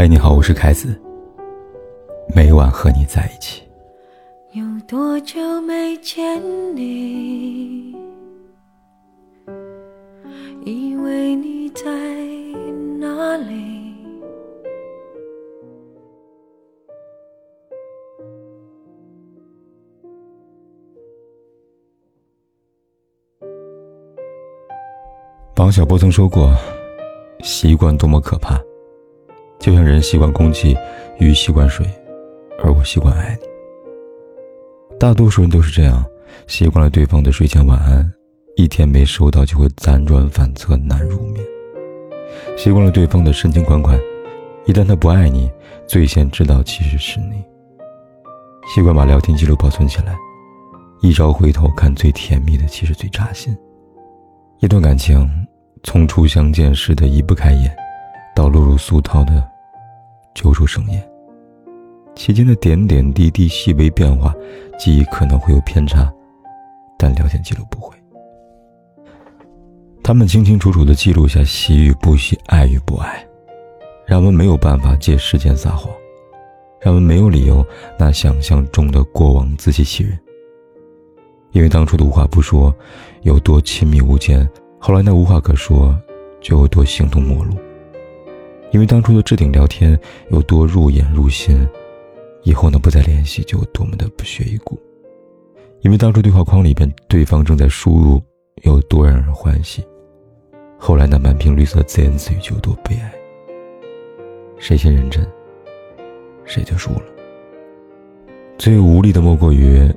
嗨，你好，我是凯子。每晚和你在一起。有多久没见你？以为你在哪里？王小波曾说过：“习惯多么可怕。”就像人习惯空气，鱼习惯水，而我习惯爱你。大多数人都是这样，习惯了对方的睡前晚安，一天没收到就会辗转反侧难入眠；习惯了对方的深情款款，一旦他不爱你，最先知道其实是你。习惯把聊天记录保存起来，一朝回头看，最甜蜜的其实最扎心。一段感情从初相见时的移不开眼。到落入俗套的久处生厌，其间的点点滴滴、细微变化，记忆可能会有偏差，但聊天记录不会。他们清清楚楚地记录下喜与不喜、爱与不爱，让我们没有办法借时间撒谎，让我们没有理由拿想象中的过往自欺欺人。因为当初的无话不说有多亲密无间，后来那无话可说就有多形同陌路。因为当初的置顶聊天有多入眼入心，以后呢不再联系就有多么的不屑一顾。因为当初对话框里边对方正在输入有多让人欢喜，后来那满屏绿色自言自语就有多悲哀。谁先认真，谁就输了。最无力的莫过于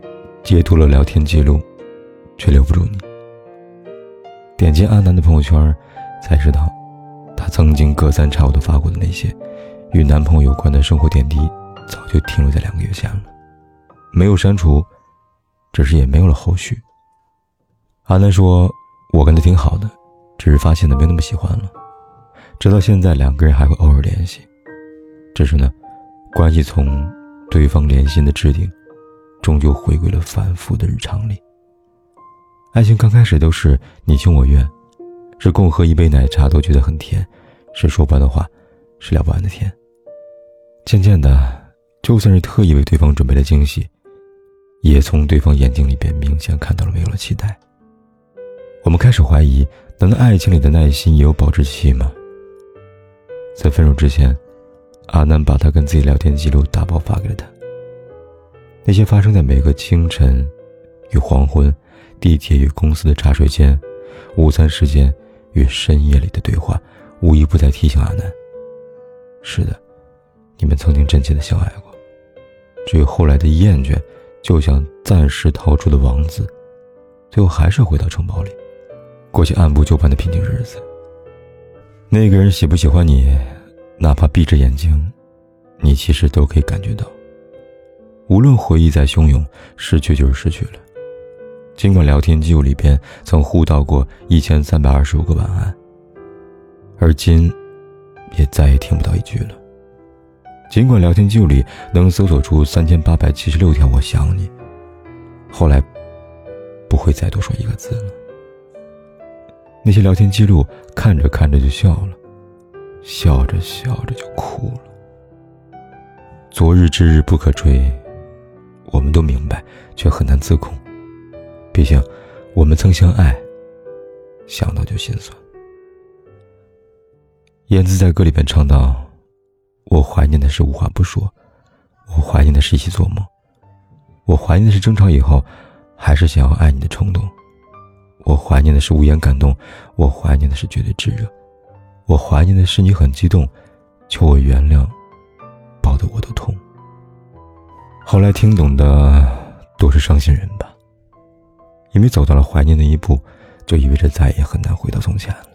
截图了聊天记录，却留不住你。点击阿南的朋友圈，才知道。她曾经隔三差五的发过的那些与男朋友有关的生活点滴，早就停留在两个月前了，没有删除，只是也没有了后续。阿南说：“我跟他挺好的，只是发现他没那么喜欢了。”直到现在，两个人还会偶尔联系，只是呢，关系从对方联系的置顶，终究回归了反复的日常里。爱情刚开始都是你情我愿。是共喝一杯奶茶都觉得很甜，是说不完的话，是聊不完的天。渐渐的，就算是特意为对方准备的惊喜，也从对方眼睛里边明显看到了没有了期待。我们开始怀疑，难道爱情里的耐心也有保质期吗？在分手之前，阿南把他跟自己聊天记录打包发给了他。那些发生在每个清晨与黄昏、地铁与公司的茶水间、午餐时间。与深夜里的对话，无一不在提醒阿南：是的，你们曾经真切的相爱过。至于后来的厌倦，就像暂时逃出的王子，最后还是回到城堡里，过起按部就班的平静日子。那个人喜不喜欢你，哪怕闭着眼睛，你其实都可以感觉到。无论回忆再汹涌，失去就是失去了。尽管聊天记录里边曾互道过一千三百二十五个晚安，而今，也再也听不到一句了。尽管聊天记录里能搜索出三千八百七十六条“我想你”，后来，不会再多说一个字了。那些聊天记录看着看着就笑了，笑着笑着就哭了。昨日之日不可追，我们都明白，却很难自控。毕竟，我们曾相爱，想到就心酸。燕子在歌里边唱到：“我怀念的是无话不说，我怀念的是一起做梦，我怀念的是争吵以后还是想要爱你的冲动，我怀念的是无言感动，我怀念的是绝对炙热，我怀念的是你很激动，求我原谅，抱得我都痛。”后来听懂的都是伤心人吧。因为走到了怀念的一步，就意味着再也很难回到从前了。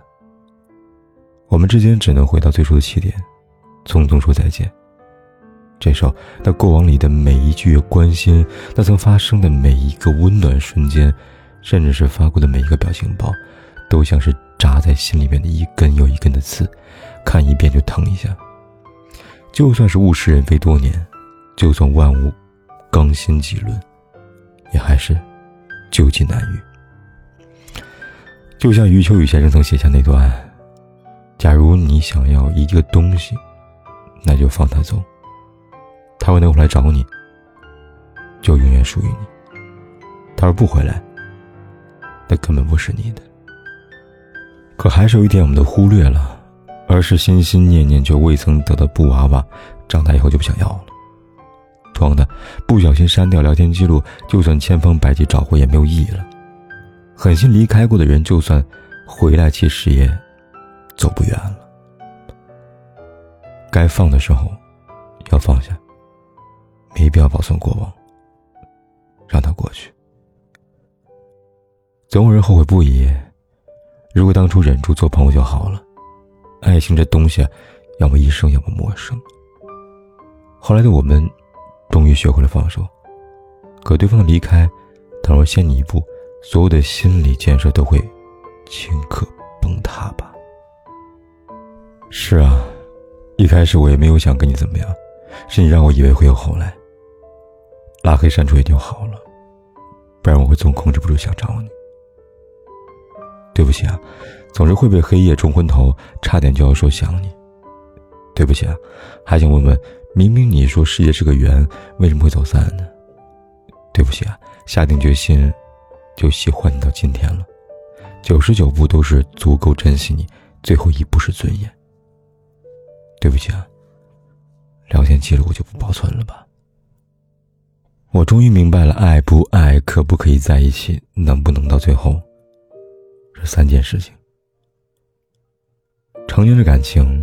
我们之间只能回到最初的起点，匆匆说再见。这时候，那过往里的每一句关心，那曾发生的每一个温暖瞬间，甚至是发过的每一个表情包，都像是扎在心里面的一根又一根的刺，看一遍就疼一下。就算是物是人非多年，就算万物更新几轮，也还是。究竟难遇，就像余秋雨先生曾写下那段：“假如你想要一个东西，那就放他走。他会能回来找你，就永远属于你。他说不回来，那根本不是你的。可还是有一点我们都忽略了，而是心心念念却未曾得的布娃娃，长大以后就不想要了。装的不小心删掉聊天记录，就算千方百计找回也没有意义了。狠心离开过的人，就算回来，其实也走不远了。该放的时候要放下，没必要保存过往，让它过去。总有人后悔不已。如果当初忍住做朋友就好了。爱情这东西，要么一生，要么陌生。后来的我们。终于学会了放手，可对方的离开，倘若先你一步，所有的心理建设都会顷刻崩塌吧。是啊，一开始我也没有想跟你怎么样，是你让我以为会有后来。拉黑删除也就好了，不然我会总控制不住想找你。对不起啊，总是会被黑夜冲昏头，差点就要说想你。对不起啊，还想问问。明明你说世界是个圆，为什么会走散呢？对不起啊，下定决心就喜欢你到今天了，九十九步都是足够珍惜你，最后一步是尊严。对不起啊，聊天记录我就不保存了吧。我终于明白了，爱不爱，可不可以在一起，能不能到最后，这三件事情。成年的感情，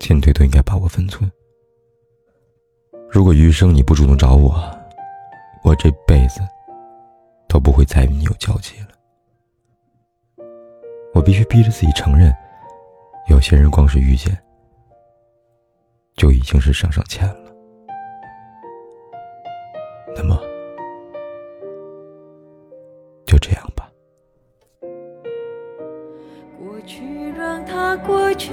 进退都应该把握分寸。如果余生你不主动找我，我这辈子都不会再与你有交集了。我必须逼着自己承认，有些人光是遇见，就已经是上上签了。那么，就这样吧。过去让它过去，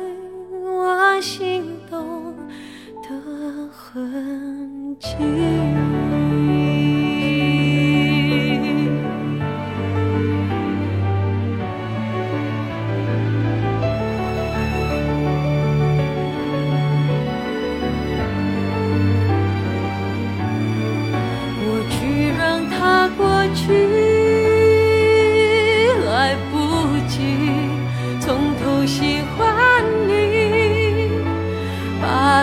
痕迹。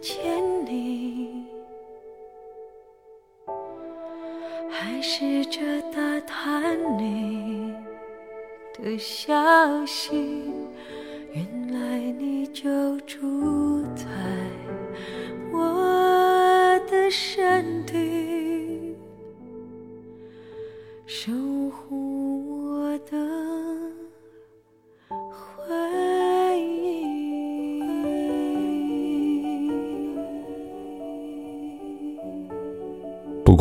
见你。还试着打探你的消息，原来你就住在我的身体，